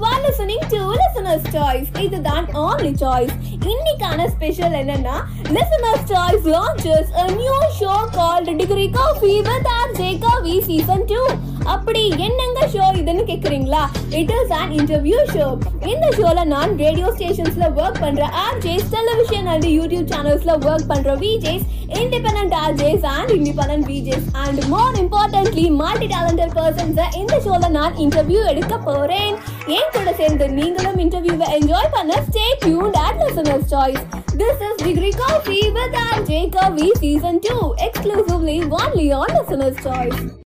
listening to Listener's Choice. இதுதான் only choice. இன்னைக்கான special என்னன்னா Listener's Choice launches a new show குதிரைக்கோ fever Coffee with RJ Kavi Season 2. அப்படி என்னங்க show இதுன்னு கேக்குறீங்களா? It is an interview show இந்த ஷோல நான் ரேடியோ ஸ்டேஷன்ஸ்ல ஒர்க் பண்ற ஆர்ஜேஸ் டெலிவிஷன் அண்ட் யூடியூப் சேனல்ஸ்ல ஒர்க் பண்ற VJs independent RJs and independent VJs and more importantly multi talented persons இந்த ஷோல நான் இன்டர்வியூ எடுக்க போறேன். என் கூட சேர்ந்து நீங்களும் இன்டர்வியூவை என்ஜாய் பண்ண stay tune at choice. This is Degree Coffee with Anjay Season 2, exclusively only on Listener's Choice.